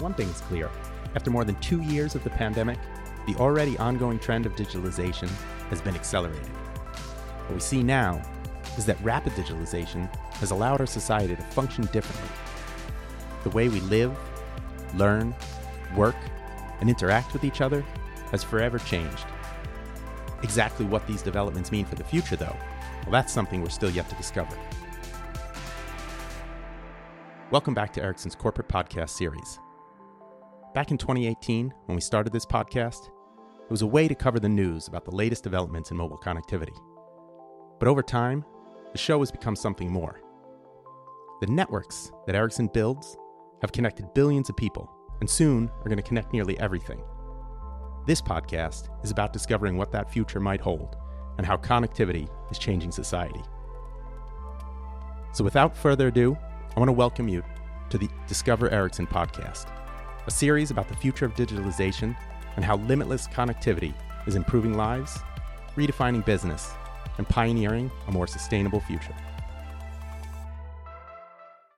One thing is clear after more than two years of the pandemic, the already ongoing trend of digitalization has been accelerated. What we see now is that rapid digitalization has allowed our society to function differently. The way we live, learn, work, and interact with each other has forever changed. Exactly what these developments mean for the future, though, well, that's something we're still yet to discover. Welcome back to Ericsson's corporate podcast series. Back in 2018, when we started this podcast, it was a way to cover the news about the latest developments in mobile connectivity. But over time, the show has become something more. The networks that Ericsson builds have connected billions of people, and soon are going to connect nearly everything. This podcast is about discovering what that future might hold and how connectivity is changing society. So, without further ado, I want to welcome you to the Discover Ericsson podcast, a series about the future of digitalization and how limitless connectivity is improving lives, redefining business, and pioneering a more sustainable future.